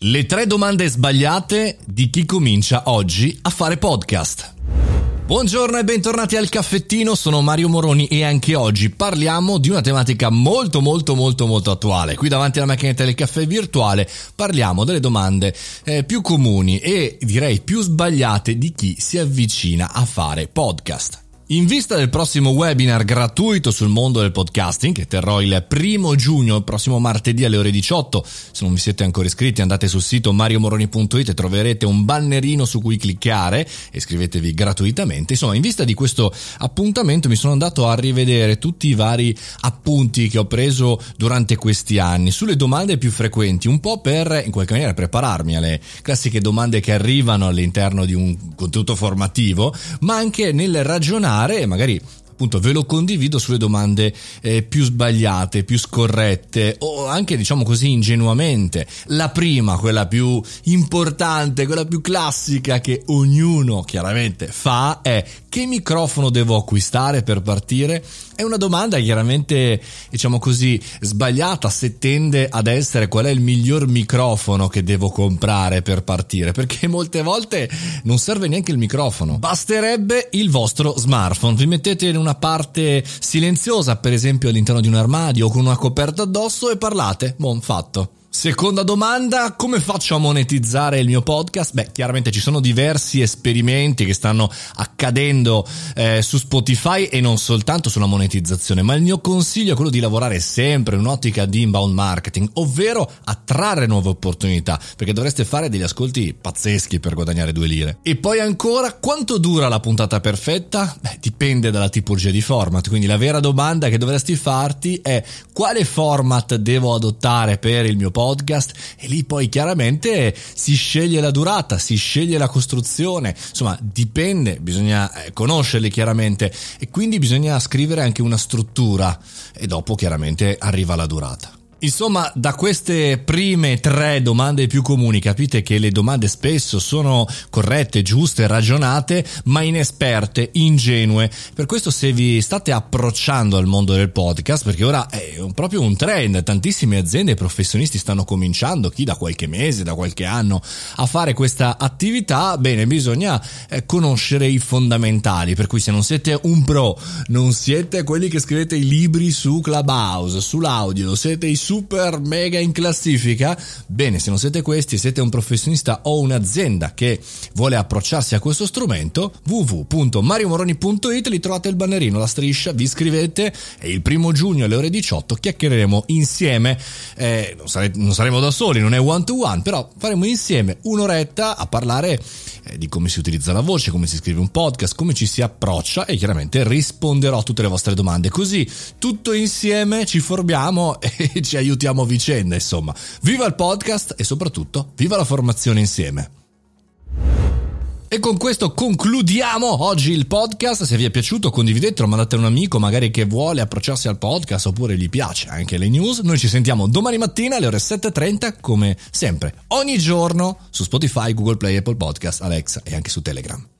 Le tre domande sbagliate di chi comincia oggi a fare podcast. Buongiorno e bentornati al caffettino, sono Mario Moroni e anche oggi parliamo di una tematica molto molto molto molto attuale. Qui davanti alla macchinetta del caffè virtuale parliamo delle domande eh, più comuni e direi più sbagliate di chi si avvicina a fare podcast. In vista del prossimo webinar gratuito sul mondo del podcasting che terrò il primo giugno, il prossimo martedì alle ore 18, se non vi siete ancora iscritti andate sul sito mariomoroni.it e troverete un bannerino su cui cliccare e iscrivetevi gratuitamente. Insomma, in vista di questo appuntamento mi sono andato a rivedere tutti i vari appunti che ho preso durante questi anni sulle domande più frequenti, un po' per in qualche maniera prepararmi alle classiche domande che arrivano all'interno di un contenuto formativo, ma anche nel ragionare e magari appunto ve lo condivido sulle domande eh, più sbagliate, più scorrette o anche diciamo così ingenuamente. La prima, quella più importante, quella più classica che ognuno chiaramente fa è che microfono devo acquistare per partire? È una domanda chiaramente, diciamo così, sbagliata se tende ad essere qual è il miglior microfono che devo comprare per partire, perché molte volte non serve neanche il microfono. Basterebbe il vostro smartphone. Vi mettete in una parte silenziosa, per esempio all'interno di un armadio o con una coperta addosso e parlate. Buon fatto. Seconda domanda, come faccio a monetizzare il mio podcast? Beh, chiaramente ci sono diversi esperimenti che stanno accadendo eh, su Spotify e non soltanto sulla monetizzazione, ma il mio consiglio è quello di lavorare sempre in un'ottica di inbound marketing, ovvero attrarre nuove opportunità, perché dovreste fare degli ascolti pazzeschi per guadagnare due lire. E poi ancora, quanto dura la puntata perfetta? Beh, dipende dalla tipologia di format, quindi la vera domanda che dovresti farti è quale format devo adottare per il mio podcast? Podcast e lì poi chiaramente si sceglie la durata, si sceglie la costruzione, insomma dipende, bisogna eh, conoscerli chiaramente e quindi bisogna scrivere anche una struttura e dopo chiaramente arriva la durata. Insomma, da queste prime tre domande più comuni capite che le domande spesso sono corrette, giuste, ragionate, ma inesperte, ingenue. Per questo se vi state approcciando al mondo del podcast, perché ora è proprio un trend, tantissime aziende e professionisti stanno cominciando, chi da qualche mese, da qualche anno, a fare questa attività, bene, bisogna eh, conoscere i fondamentali, per cui se non siete un pro, non siete quelli che scrivete i libri su Clubhouse, sull'audio, siete i super mega in classifica? Bene, se non siete questi, siete un professionista o un'azienda che vuole approcciarsi a questo strumento, www.mariomoroni.it li trovate il bannerino, la striscia, vi iscrivete e il primo giugno alle ore 18 chiacchiereremo insieme. Eh, non, sare- non saremo da soli, non è one to one, però faremo insieme un'oretta a parlare eh, di come si utilizza la voce, come si scrive un podcast, come ci si approccia e chiaramente risponderò a tutte le vostre domande. Così tutto insieme ci formiamo e ci aiutiamo a vicenda, insomma. Viva il podcast e soprattutto viva la formazione insieme. E con questo concludiamo oggi il podcast. Se vi è piaciuto condividetelo, mandate un amico magari che vuole approcciarsi al podcast oppure gli piace anche le news. Noi ci sentiamo domani mattina alle ore 7.30 come sempre, ogni giorno su Spotify, Google Play, Apple Podcast, Alexa e anche su Telegram.